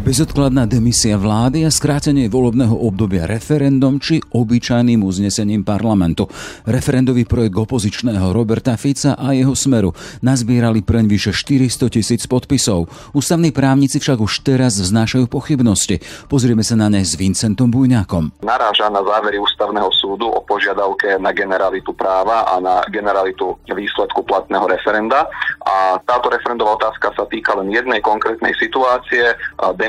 Bezodkladná demisia vlády a skrátenie volebného obdobia referendum či obyčajným uznesením parlamentu. Referendový projekt opozičného Roberta Fica a jeho smeru nazbierali preň vyše 400 tisíc podpisov. Ústavní právnici však už teraz vznášajú pochybnosti. Pozrieme sa na ne s Vincentom Bujňákom. Naráža na závery ústavného súdu o požiadavke na generalitu práva a na generalitu výsledku platného referenda. A táto referendová otázka sa týka len jednej konkrétnej situácie,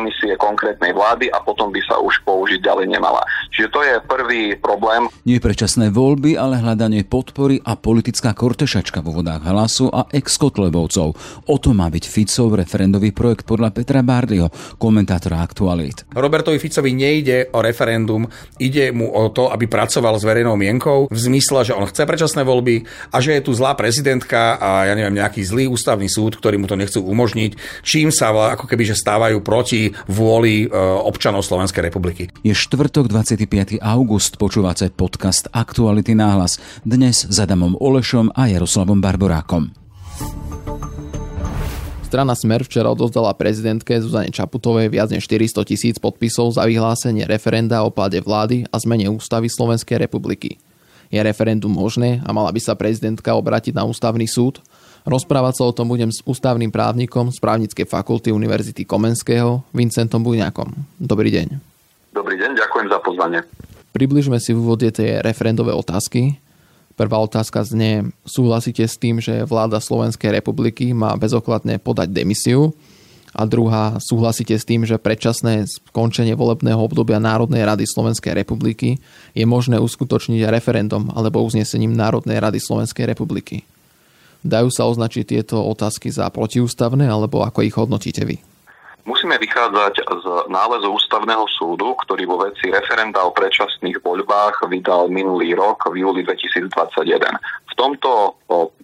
demisie konkrétnej vlády a potom by sa už použiť ďalej nemala. Čiže to je prvý problém. Nie predčasné voľby, ale hľadanie podpory a politická kortešačka vo vodách hlasu a ex-kotlebovcov. O to má byť Ficov referendový projekt podľa Petra Bardliho, komentátora Aktualit. Robertovi Ficovi nejde o referendum, ide mu o to, aby pracoval s verejnou mienkou v zmysle, že on chce predčasné voľby a že je tu zlá prezidentka a ja neviem, nejaký zlý ústavný súd, ktorý mu to nechcú umožniť, čím sa ako keby že stávajú proti vôli e, občanov Slovenskej republiky. Je štvrtok 25. august, počúvate podcast Aktuality náhlas. Dnes s Adamom Olešom a Jaroslavom Barborákom. Strana Smer včera odozdala prezidentke Zuzane Čaputovej viac než 400 tisíc podpisov za vyhlásenie referenda o páde vlády a zmene ústavy Slovenskej republiky. Je referendum možné a mala by sa prezidentka obrátiť na ústavný súd? Rozprávať sa o tom budem s ústavným právnikom z právnickej fakulty Univerzity Komenského, Vincentom Bujňakom. Dobrý deň. Dobrý deň, ďakujem za pozvanie. Približme si v úvode tie referendové otázky. Prvá otázka znie, súhlasíte s tým, že vláda Slovenskej republiky má bezokladne podať demisiu? A druhá, súhlasíte s tým, že predčasné skončenie volebného obdobia Národnej rady Slovenskej republiky je možné uskutočniť referendum alebo uznesením Národnej rady Slovenskej republiky? Dajú sa označiť tieto otázky za protiústavné, alebo ako ich hodnotíte vy? Musíme vychádzať z nálezu ústavného súdu, ktorý vo veci referenda o predčasných voľbách vydal minulý rok v júli 2021. V tomto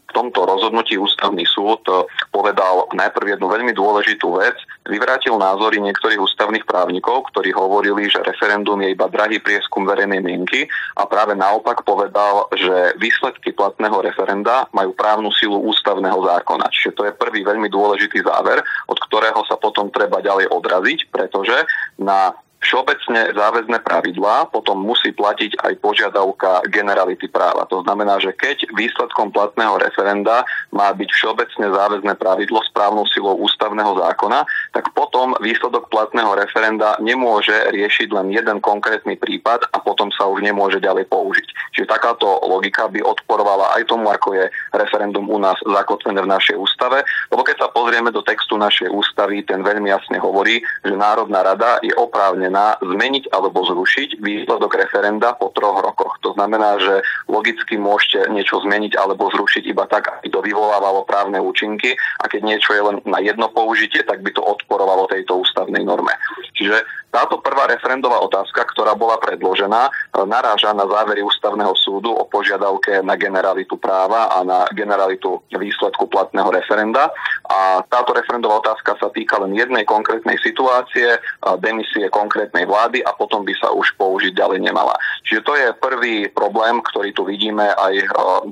v tomto rozhodnutí ústavný súd e, povedal najprv jednu veľmi dôležitú vec. Vyvrátil názory niektorých ústavných právnikov, ktorí hovorili, že referendum je iba drahý prieskum verejnej mienky a práve naopak povedal, že výsledky platného referenda majú právnu silu ústavného zákona. Čiže to je prvý veľmi dôležitý záver, od ktorého sa potom treba ďalej odraziť, pretože na všeobecne záväzné pravidlá, potom musí platiť aj požiadavka generality práva. To znamená, že keď výsledkom platného referenda má byť všeobecne záväzné pravidlo správnou silou ústavného zákona, tak potom výsledok platného referenda nemôže riešiť len jeden konkrétny prípad a potom sa už nemôže ďalej použiť. Čiže takáto logika by odporovala aj tomu, ako je referendum u nás zakotvené v našej ústave, lebo keď sa pozrieme do textu našej ústavy, ten veľmi jasne hovorí, že Národná rada je oprávne znamená zmeniť alebo zrušiť výsledok referenda po troch rokoch. To znamená, že logicky môžete niečo zmeniť alebo zrušiť iba tak, aby to vyvolávalo právne účinky a keď niečo je len na jedno použitie, tak by to odporovalo tejto ústavnej norme. Čiže táto prvá referendová otázka, ktorá bola predložená, naráža na závery ústavného súdu o požiadavke na generalitu práva a na generalitu výsledku platného referenda. A táto referendová otázka sa týka len jednej konkrétnej situácie, demisie konkrétnej vlády a potom by sa už použiť ďalej nemala. Čiže to je prvý problém, ktorý tu vidíme aj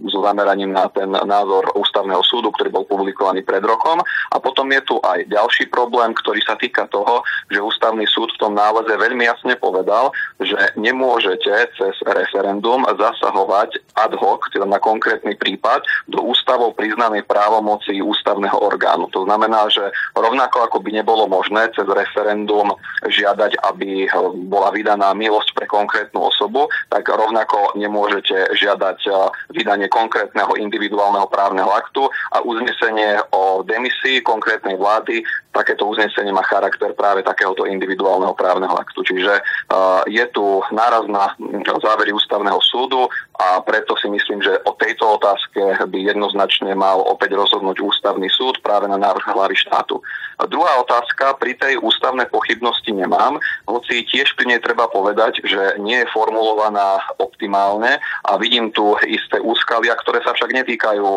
so zameraním na ten názor ústavného súdu, ktorý bol publikovaný pred rokom. A potom je tu aj ďalší problém, ktorý sa týka toho, že ústavný súd v tom náleze veľmi jasne povedal, že nemôžete cez referendum zasahovať ad hoc, teda na konkrétny prípad, do ústavou priznanej právomoci ústavného orgánu. To znamená, že rovnako ako by nebolo možné cez referendum žiadať, aby bola vydaná milosť pre konkrétnu osobu, tak rovnako nemôžete žiadať eh, vydanie konkrétneho individuálneho právneho aktu a uznesenie o demisii konkrétnej vlády. Takéto uznesenie má charakter práve takéhoto individuálneho právneho aktu. Čiže uh, je tu náraz na závery ústavného súdu a preto si myslím, že o tejto otázke by jednoznačne mal opäť rozhodnúť ústavný súd práve na návrh hlavy štátu. A druhá otázka, pri tej ústavnej pochybnosti nemám, hoci tiež pri nej treba povedať, že nie je formulovaná optimálne a vidím tu isté úskalia, ktoré sa však netýkajú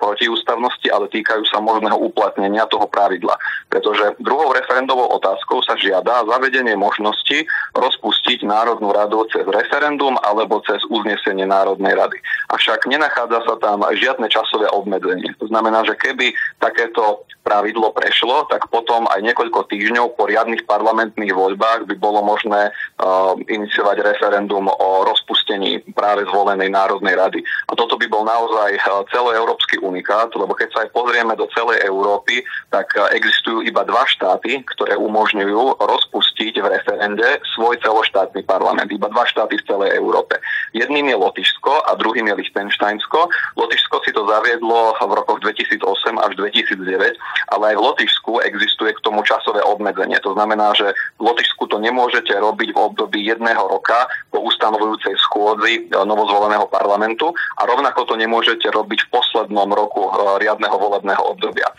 protiústavnosti, ale týkajú sa možného uplatnenia toho pravidla. Pretože druhou referendovou otázkou sa žiada zavedenie možnosti rozpustiť Národnú radu cez referendum alebo cez uznesenie Národnej rady. Avšak nenachádza sa tam žiadne časové obmedzenie. To znamená, že keby takéto pravidlo prešlo, tak potom aj niekoľko týždňov po riadnych parlamentných voľbách by bolo možné uh, iniciovať referendum o rozpustení práve zvolenej Národnej rady. A toto by bol naozaj uh, celoeurópsky unikát, lebo keď sa aj pozrieme do celej Európy, tak uh, existujú iba dva štáty, ktoré umožňujú rozpustiť v referende svoj celoštátny parlament. Iba dva štáty v celej Európe. Jedným je Lotyšsko a druhým je Liechtensteinsko. Lotyšsko si to zaviedlo v rokoch 2008 až 2009 ale aj v Lotyšsku existuje k tomu časové obmedzenie. To znamená, že v Lotyšsku to nemôžete robiť v období jedného roka po ustanovujúcej schôdzi e, novozvoleného parlamentu a rovnako to nemôžete robiť v poslednom roku e, riadneho volebného obdobia. E,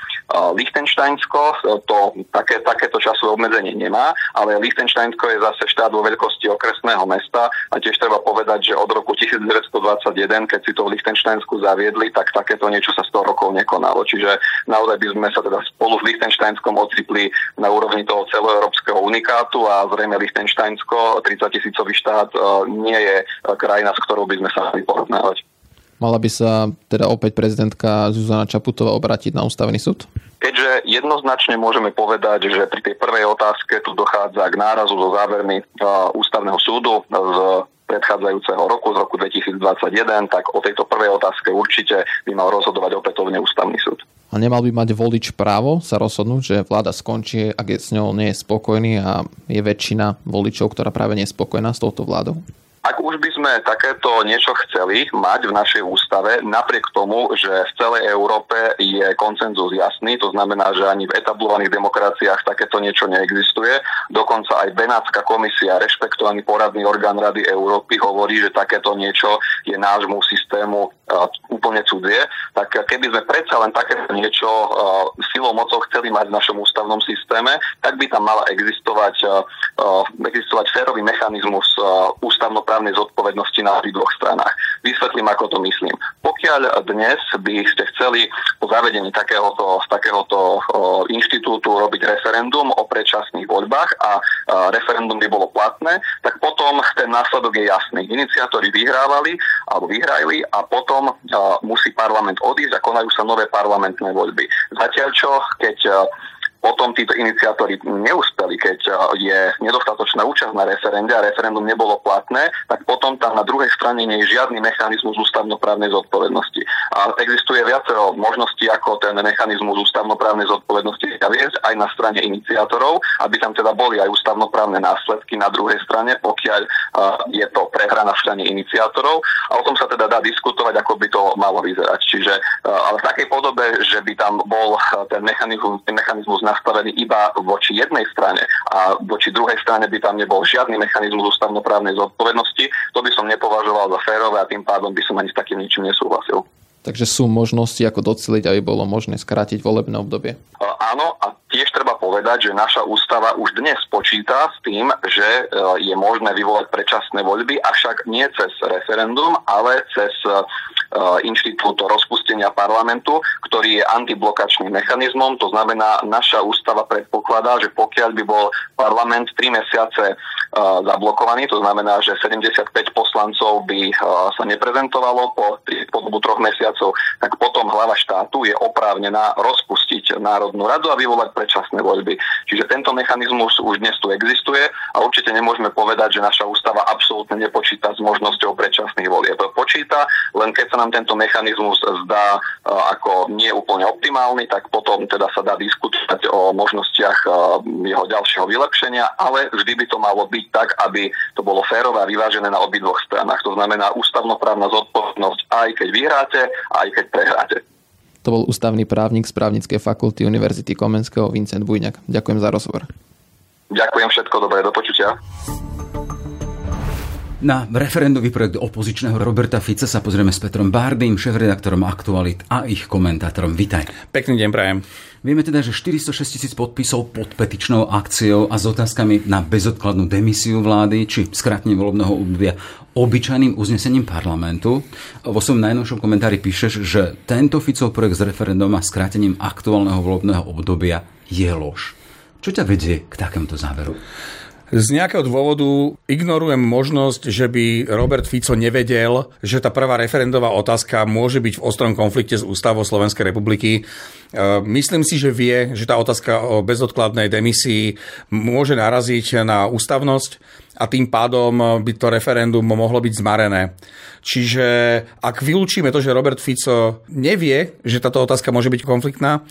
Liechtensteinsko to také, takéto časové obmedzenie nemá, ale Liechtensteinsko je zase štát vo veľkosti okresného mesta a tiež treba povedať, že od roku 1921, keď si to v Liechtensteinsku zaviedli, tak takéto niečo sa 100 rokov nekonalo. Čiže naozaj by sme sa teda spolu s Lichtensteinskom ocitli na úrovni toho celoeurópskeho unikátu a zrejme Lichtensteinsko, 30 tisícový štát, e, nie je krajina, s ktorou by sme sa mali porovnávať. Mala by sa teda opäť prezidentka Zuzana Čaputová obrátiť na ústavný súd? Keďže jednoznačne môžeme povedať, že pri tej prvej otázke tu dochádza k nárazu so závermi uh, ústavného súdu z predchádzajúceho roku, z roku 2021, tak o tejto prvej otázke určite by mal rozhodovať opätovne ústavný súd. A nemal by mať volič právo sa rozhodnúť, že vláda skončí, ak je s ňou nie je spokojný a je väčšina voličov, ktorá práve nie je spokojná s touto vládou? Ak už by sme takéto niečo chceli mať v našej ústave, napriek tomu, že v celej Európe je koncenzus jasný, to znamená, že ani v etablovaných demokraciách takéto niečo neexistuje, dokonca aj Benátska komisia, rešpektovaný poradný orgán Rady Európy, hovorí, že takéto niečo je nášmu systému úplne cudzie, tak keby sme predsa len takéto niečo silou mocou chceli mať v našom ústavnom systéme, tak by tam mala existovať, existovať férový mechanizmus ústavno právnej zodpovednosti na dvoch stranách. Vysvetlím, ako to myslím. Pokiaľ dnes by ste chceli po zavedení takéhoto, takéhoto inštitútu robiť referendum o predčasných voľbách a referendum by bolo platné, tak potom ten následok je jasný. Iniciátori vyhrávali alebo vyhrajili a potom musí parlament odísť a konajú sa nové parlamentné voľby. Zatiaľ čo, keď potom títo iniciátori neúspeli, keď je nedostatočná účasť na referende a referendum nebolo platné, tak potom tam na druhej strane nie je žiadny mechanizmus ústavnoprávnej zodpovednosti. A existuje viacero možností, ako ten mechanizmus ústavnoprávnej zodpovednosti zaviesť aj na strane iniciátorov, aby tam teda boli aj ústavnoprávne následky na druhej strane, pokiaľ je to prehra na strane iniciátorov. A o tom sa teda dá diskutovať, ako by to malo vyzerať. Čiže ale v takej podobe, že by tam bol ten mechanizmus, ten mechanizmus nastavený iba voči jednej strane a voči druhej strane by tam nebol žiadny mechanizmus ústavnoprávnej zodpovednosti, to by som nepovažoval za férové a tým pádom by som ani s takým ničím nesúhlasil. Takže sú možnosti, ako doceliť, aby bolo možné skrátiť volebné obdobie? Áno, a tiež treba povedať, že naša ústava už dnes počíta s tým, že e, je možné vyvolať predčasné voľby, avšak nie cez referendum, ale cez e, inštitút rozpustenia parlamentu, ktorý je antiblokačným mechanizmom. To znamená, naša ústava predpokladá, že pokiaľ by bol parlament 3 mesiace zablokovaný, to znamená, že 75 poslancov by sa neprezentovalo po, po dobu troch mesiacov, tak potom hlava štátu je oprávnená rozpustiť Národnú radu a vyvolať predčasné voľby. Čiže tento mechanizmus už dnes tu existuje a určite nemôžeme povedať, že naša ústava absolútne nepočíta s možnosťou predčasných volieb. Počíta, len keď sa nám tento mechanizmus zdá ako nie úplne optimálny, tak potom teda sa dá diskutovať o možnostiach jeho ďalšieho vylepšenia, ale vždy by to malo byť tak, aby to bolo férové a vyvážené na obidvoch stranách. To znamená ústavnoprávna zodpovednosť aj keď vyhráte, aj keď prehráte. To bol ústavný právnik z právnickej fakulty Univerzity Komenského Vincent Bujňak. Ďakujem za rozhovor. Ďakujem všetko dobré, do počutia. Na referendový projekt opozičného Roberta Fica sa pozrieme s Petrom Bárdym, šéf-redaktorom Aktualit a ich komentátorom. Vitaj. Pekný deň, prajem. Vieme teda, že 406 tisíc podpisov pod petičnou akciou a s otázkami na bezodkladnú demisiu vlády či skrátenie volebného obdobia obyčajným uznesením parlamentu. Vo svojom najnovšom komentári píšeš, že tento Ficov projekt s referendum a skrátením aktuálneho volebného obdobia je lož. Čo ťa vedie k takémuto záveru? Z nejakého dôvodu ignorujem možnosť, že by Robert Fico nevedel, že tá prvá referendová otázka môže byť v ostrom konflikte s ústavou Slovenskej republiky. E, myslím si, že vie, že tá otázka o bezodkladnej demisii môže naraziť na ústavnosť a tým pádom by to referendum mohlo byť zmarené. Čiže ak vylúčime to, že Robert Fico nevie, že táto otázka môže byť konfliktná,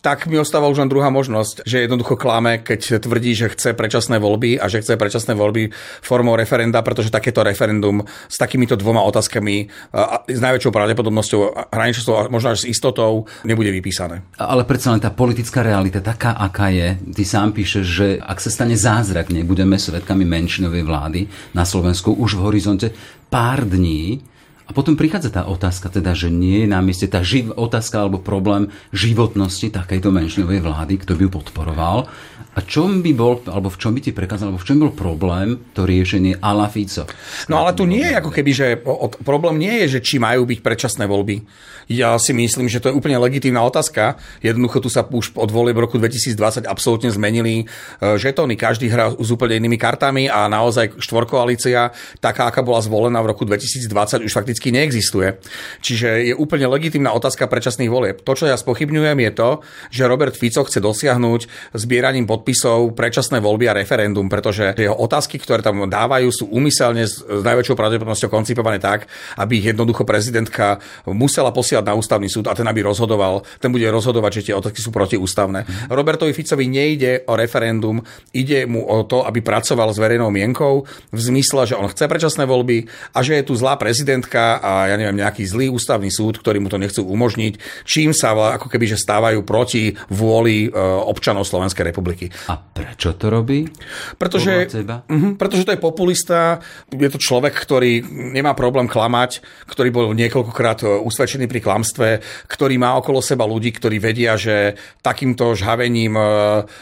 tak mi ostáva už len druhá možnosť, že jednoducho klame, keď tvrdí, že chce predčasné voľby a že chce predčasné voľby formou referenda, pretože takéto referendum s takýmito dvoma otázkami s najväčšou pravdepodobnosťou hraničnou možno až s istotou nebude vypísané. Ale predsa len tá politická realita taká, aká je. Ty sám píšeš, že ak sa stane zázrak, nebudeme svetkami menšinovej vlády na Slovensku už v horizonte pár dní, a potom prichádza tá otázka, teda, že nie je na mieste tá živ- otázka alebo problém životnosti takejto menšinovej vlády, kto by ju podporoval. A čom by bol, alebo v čom by ti prekázal, alebo v čom bol problém to riešenie la Fico? No ale tu nie je ako keby, že problém nie je, že či majú byť predčasné voľby. Ja si myslím, že to je úplne legitímna otázka. Jednoducho tu sa už od volieb roku 2020 absolútne zmenili e, žetóny. Každý hrá s úplne inými kartami a naozaj štvorkoalícia, taká, aká bola zvolená v roku 2020, už fakticky neexistuje. Čiže je úplne legitímna otázka predčasných volieb. To, čo ja spochybňujem, je to, že Robert Fico chce dosiahnuť zbieraním podpisov predčasné voľby a referendum, pretože jeho otázky, ktoré tam dávajú, sú úmyselne s najväčšou pravdepodobnosťou koncipované tak, aby ich jednoducho prezidentka musela posielať na ústavný súd a ten aby rozhodoval, ten bude rozhodovať, že tie otázky sú protiústavné. Robertovi Ficovi nejde o referendum, ide mu o to, aby pracoval s verejnou mienkou v zmysle, že on chce predčasné voľby a že je tu zlá prezidentka a ja neviem, nejaký zlý ústavný súd, ktorý mu to nechcú umožniť, čím sa ako keby že stávajú proti vôli e, občanov Slovenskej republiky. A prečo to robí? Pretože, uh-huh, pretože to je populista, je to človek, ktorý nemá problém klamať, ktorý bol niekoľkokrát e, usvedčený pri klamstve, ktorý má okolo seba ľudí, ktorí vedia, že takýmto žhavením e,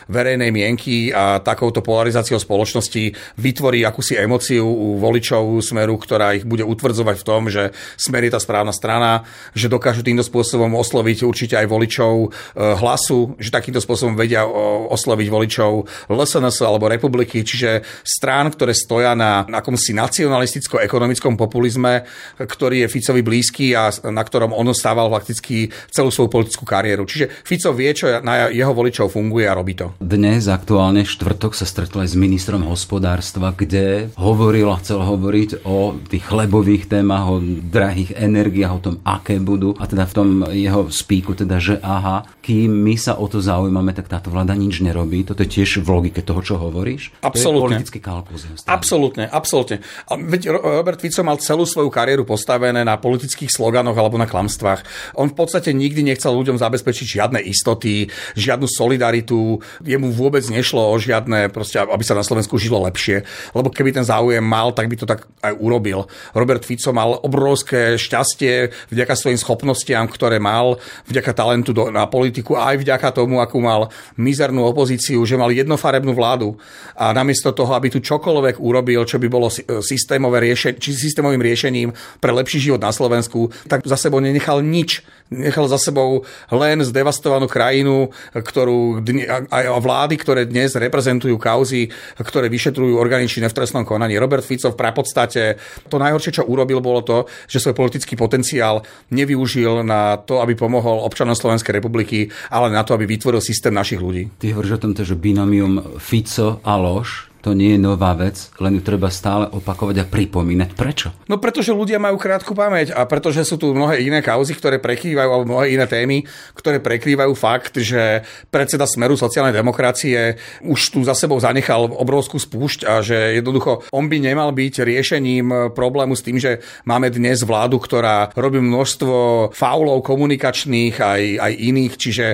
verejnej mienky a takouto polarizáciou spoločnosti vytvorí akúsi emociu u voličov smeru, ktorá ich bude utvrdzovať v tom, že smer je tá správna strana, že dokážu týmto spôsobom osloviť určite aj voličov e, hlasu, že takýmto spôsobom vedia osloviť voličov LSNS alebo republiky, čiže strán, ktoré stoja na akomsi nacionalisticko-ekonomickom populizme, ktorý je Ficovi blízky a na ktorom on stával fakticky celú svoju politickú kariéru. Čiže Fico vie, čo na jeho voličov funguje a robí to. Dnes aktuálne štvrtok sa stretol aj s ministrom hospodárstva, kde hovoril a chcel hovoriť o tých chlebových témach, o drahých energiách, o tom, aké budú. A teda v tom jeho spíku, teda, že aha, kým my sa o to zaujímame, tak táto vláda nič nerobí. Toto je tiež v logike toho, čo hovoríš. Absolutne. To je politický kalkus. Absolutne, absolútne. A veď Robert Fico mal celú svoju kariéru postavené na politických sloganoch alebo na klamstvách. On v podstate nikdy nechcel ľuďom zabezpečiť žiadne istoty, žiadnu solidaritu. Jemu vôbec nešlo o žiadne, proste, aby sa na Slovensku žilo lepšie. Lebo keby ten záujem mal, tak by to tak aj urobil. Robert Fico mal obrovské šťastie vďaka svojim schopnostiam, ktoré mal, vďaka talentu do, na politiku a aj vďaka tomu, akú mal mizernú opozíciu, že mal jednofarebnú vládu. A namiesto toho, aby tu čokoľvek urobil, čo by bolo systémové riešen- či systémovým riešením pre lepší život na Slovensku, tak za sebou nenechal nič. Nechal za sebou len zdevastovanú krajinu, ktorú aj vlády, ktoré dnes reprezentujú kauzy, ktoré vyšetrujú orgány činné v trestnom konaní. Robert Fico v prapodstate to najhoršie, čo urobil, bolo to, že svoj politický potenciál nevyužil na to, aby pomohol občanom Slovenskej republiky, ale na to, aby vytvoril systém našich ľudí. Ty hovoríš o tom, že binomium Fico a Lož to nie je nová vec, len ju treba stále opakovať a pripomínať. Prečo? No pretože ľudia majú krátku pamäť a pretože sú tu mnohé iné kauzy, ktoré prekrývajú, alebo mnohé iné témy, ktoré prekrývajú fakt, že predseda Smeru sociálnej demokracie už tu za sebou zanechal obrovskú spúšť a že jednoducho on by nemal byť riešením problému s tým, že máme dnes vládu, ktorá robí množstvo faulov komunikačných aj, aj iných, čiže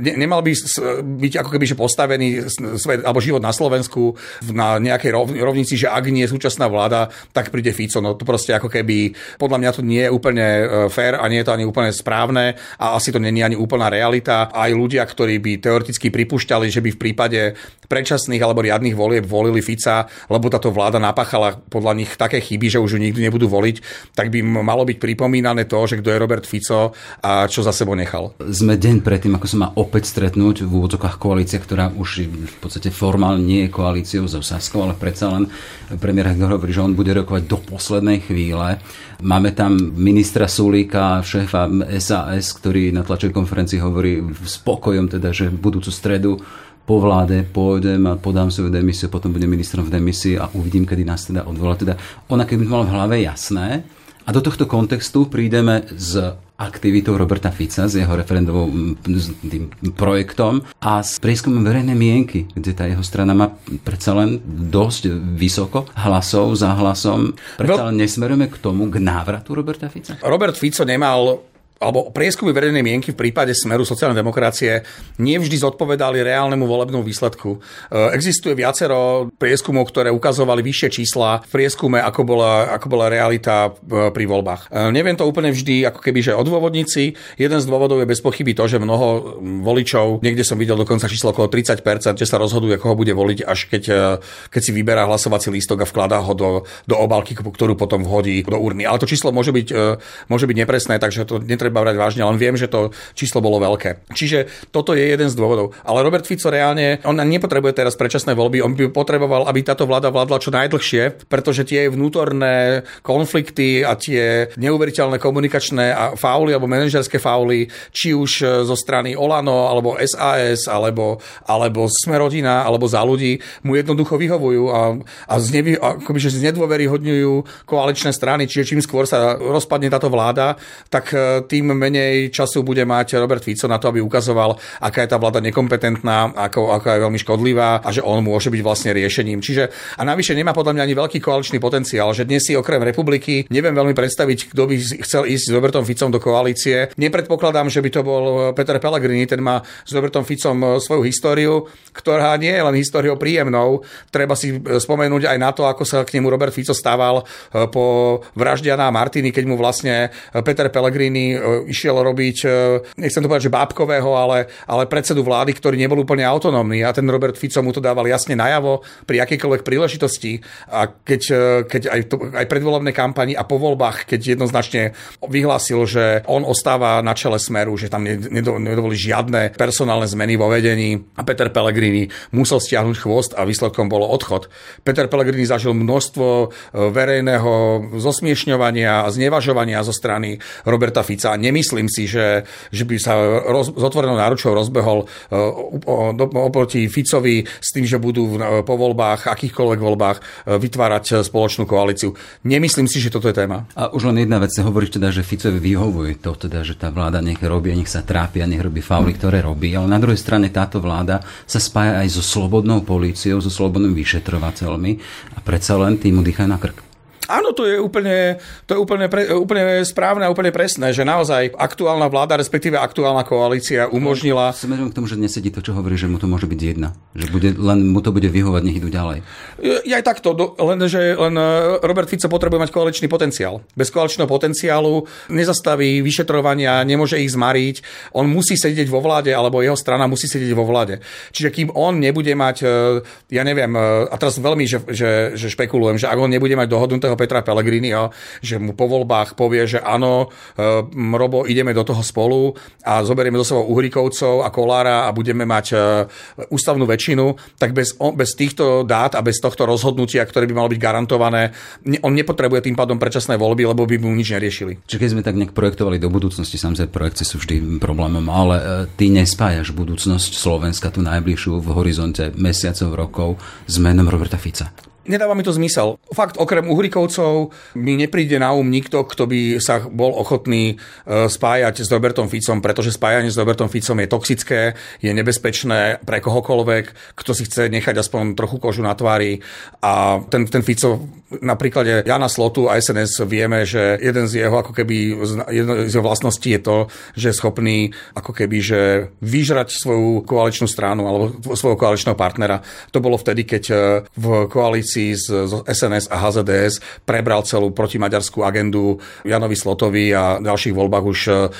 ne, nemal by byť ako keby postavený svet, alebo život na Slovensku na nejakej rovnici, že ak nie je súčasná vláda, tak príde Fico. No to proste ako keby, podľa mňa to nie je úplne e, fér a nie je to ani úplne správne a asi to je ani úplná realita. Aj ľudia, ktorí by teoreticky pripúšťali, že by v prípade predčasných alebo riadnych volieb volili Fica, lebo táto vláda napáchala podľa nich také chyby, že už ju nikdy nebudú voliť, tak by malo byť pripomínané to, že kto je Robert Fico a čo za sebou nechal. Sme deň predtým, ako sa má opäť stretnúť v úvodzokách koalícia, ktorá už v podstate formálne nie je koalíciou so Saskou, ale predsa len premiér Heger hovorí, že on bude rokovať do poslednej chvíle. Máme tam ministra Sulíka, šéfa SAS, ktorý na tlačovej konferencii hovorí spokojom teda, že budúcu stredu po vláde pôjdem a podám svoju demisiu, potom budem ministrom v demisii a uvidím, kedy nás teda odvolá. Teda ona keby mala v hlave jasné, a do tohto kontextu prídeme s aktivitou Roberta Fica, s jeho referendovým tým projektom a s prieskumom verejnej mienky, kde tá jeho strana má predsa len dosť vysoko hlasov za hlasom. Predsa len nesmerujeme k tomu, k návratu Roberta Fica? Robert Fico nemal alebo prieskumy verejnej mienky v prípade Smeru sociálnej demokracie nevždy zodpovedali reálnemu volebnému výsledku. E, existuje viacero prieskumov, ktoré ukazovali vyššie čísla v prieskume, ako bola, ako bola realita e, pri voľbách. E, neviem to úplne vždy, ako keby, že odôvodníci. Jeden z dôvodov je bez pochyby to, že mnoho voličov, niekde som videl dokonca číslo okolo 30%, že sa rozhoduje, koho bude voliť, až keď, keď si vyberá hlasovací lístok a vkladá ho do, do obalky, ktorú potom vhodí do urny. Ale to číslo môže byť, môže byť nepresné, takže to netreba netreba brať vážne, len viem, že to číslo bolo veľké. Čiže toto je jeden z dôvodov. Ale Robert Fico reálne, on nepotrebuje teraz predčasné voľby, on by potreboval, aby táto vláda vládla čo najdlhšie, pretože tie vnútorné konflikty a tie neuveriteľné komunikačné a fauly alebo manažerské fauly, či už zo strany Olano, alebo SAS, alebo, alebo Smerodina, alebo za ľudí, mu jednoducho vyhovujú a, a, znevy, akoby, že znedôveryhodňujú koaličné strany, čiže čím skôr sa rozpadne táto vláda, tak tí tým menej času bude mať Robert Fico na to, aby ukazoval, aká je tá vláda nekompetentná, ako, ako je veľmi škodlivá a že on môže byť vlastne riešením. Čiže a navyše nemá podľa mňa ani veľký koaličný potenciál, že dnes si okrem republiky neviem veľmi predstaviť, kto by chcel ísť s Robertom Ficom do koalície. Nepredpokladám, že by to bol Peter Pellegrini, ten má s Robertom Ficom svoju históriu, ktorá nie je len históriou príjemnou. Treba si spomenúť aj na to, ako sa k nemu Robert Fico stával eh, po vražde Jana Martiny, keď mu vlastne Peter Pellegrini išiel robiť, e, nechcem to povedať, že bábkového, ale, ale predsedu vlády, ktorý nebol úplne autonómny a ten Robert Fico mu to dával jasne najavo pri akejkoľvek príležitosti a keď, e, keď aj, to, aj predvolebné kampani a po voľbách, keď jednoznačne vyhlásil, že on ostáva na čele smeru, že tam nedovolí žiadne personálne zmeny vo vedení a Peter Pellegrini musel stiahnuť chvost a výsledkom bolo odchod. Peter Pellegrini zažil množstvo verejného zosmiešňovania a znevažovania zo strany Roberta Fica nemyslím si, že, že by sa roz, s otvorenou náručou rozbehol uh, oproti Ficovi s tým, že budú v, po voľbách, akýchkoľvek voľbách uh, vytvárať spoločnú koalíciu. Nemyslím si, že toto je téma. A už len jedna vec, sa hovorí teda, že Ficovi vyhovuje to, teda, že tá vláda nech robí, nech sa trápi a nech robí fauly, ktoré robí. Ale na druhej strane táto vláda sa spája aj so slobodnou políciou, so slobodnými vyšetrovateľmi a predsa len tým dýchajú na krk. Áno, to je úplne, to je úplne, pre, úplne správne a úplne presné, že naozaj aktuálna vláda, respektíve aktuálna koalícia umožnila... Smerom k tomu, že nesedí to, čo hovorí, že mu to môže byť jedna. Že bude, len mu to bude vyhovať, nech idú ďalej. Je aj takto, len, že len Robert Fico potrebuje mať koaličný potenciál. Bez koaličného potenciálu nezastaví vyšetrovania, nemôže ich zmariť. On musí sedieť vo vláde, alebo jeho strana musí sedieť vo vláde. Čiže kým on nebude mať, e, ja neviem, e, a teraz veľmi, že, že, že špekulujem, že ak on nebude mať dohodnutého Petra Pellegriniho, že mu po voľbách povie, že áno, e, Robo, ideme do toho spolu a zoberieme do sebou Uhrikovcov a Kolára a budeme mať e, ústavnú väčšinu, tak bez, bez týchto dát a bez tohto rozhodnutia, ktoré by malo byť garantované, on nepotrebuje tým pádom predčasné voľby, lebo by mu nič neriešili. Čiže keď sme tak nejak projektovali do budúcnosti, samozrejme projekcie sú vždy problémom, ale e, ty nespájaš budúcnosť Slovenska tu najbližšiu v horizonte mesiacov, rokov s menom Roberta Fica. Nedáva mi to zmysel. Fakt, okrem Uhrikovcov mi nepríde na um nikto, kto by sa bol ochotný e, spájať s Robertom Ficom, pretože spájanie s Robertom Ficom je toxické, je nebezpečné pre kohokoľvek, kto si chce nechať aspoň trochu kožu na tvári a ten, ten Fico Na Jana Slotu a SNS vieme, že jeden z jeho ako keby jedno z jeho vlastností je to, že je schopný ako keby že vyžrať svoju koaličnú stranu alebo svojho koaličného partnera. To bolo vtedy, keď e, v koalícii z, z SNS a HZDS prebral celú protimaďarskú agendu Janovi Slotovi a ďalších voľbách už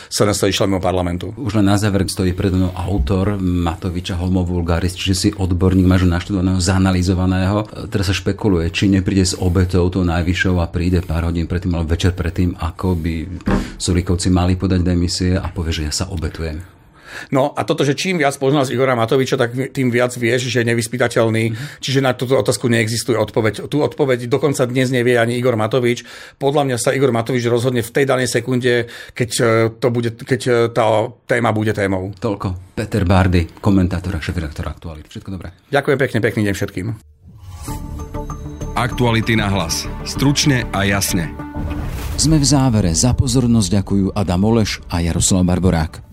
SNS e, išla mimo parlamentu. Už len na záver stojí pred mnou autor Matoviča Holmo Vulgaris, čiže si odborník, máš naštudovaného, zanalizovaného. Teraz sa špekuluje, či nepríde s obetou tou najvyššou a príde pár hodín predtým, alebo večer predtým, ako by Sulikovci mali podať demisie a povie, že ja sa obetujem. No a toto, že čím viac poznal z Igora Matoviča, tak tým viac vieš, že je nevyspytateľný. Mm-hmm. Čiže na túto otázku neexistuje odpoveď. Tu odpoveď dokonca dnes nevie ani Igor Matovič. Podľa mňa sa Igor Matovič rozhodne v tej danej sekunde, keď, e, to bude, keď e, tá téma bude témou. Toľko. Peter Bardy, komentátor a šéf-redaktor Aktuality. Všetko dobré. Ďakujem pekne, pekný deň všetkým. Aktuality na hlas. Stručne a jasne. Sme v závere. Za pozornosť ďakujú Adam Oleš a Jaroslav Barborák.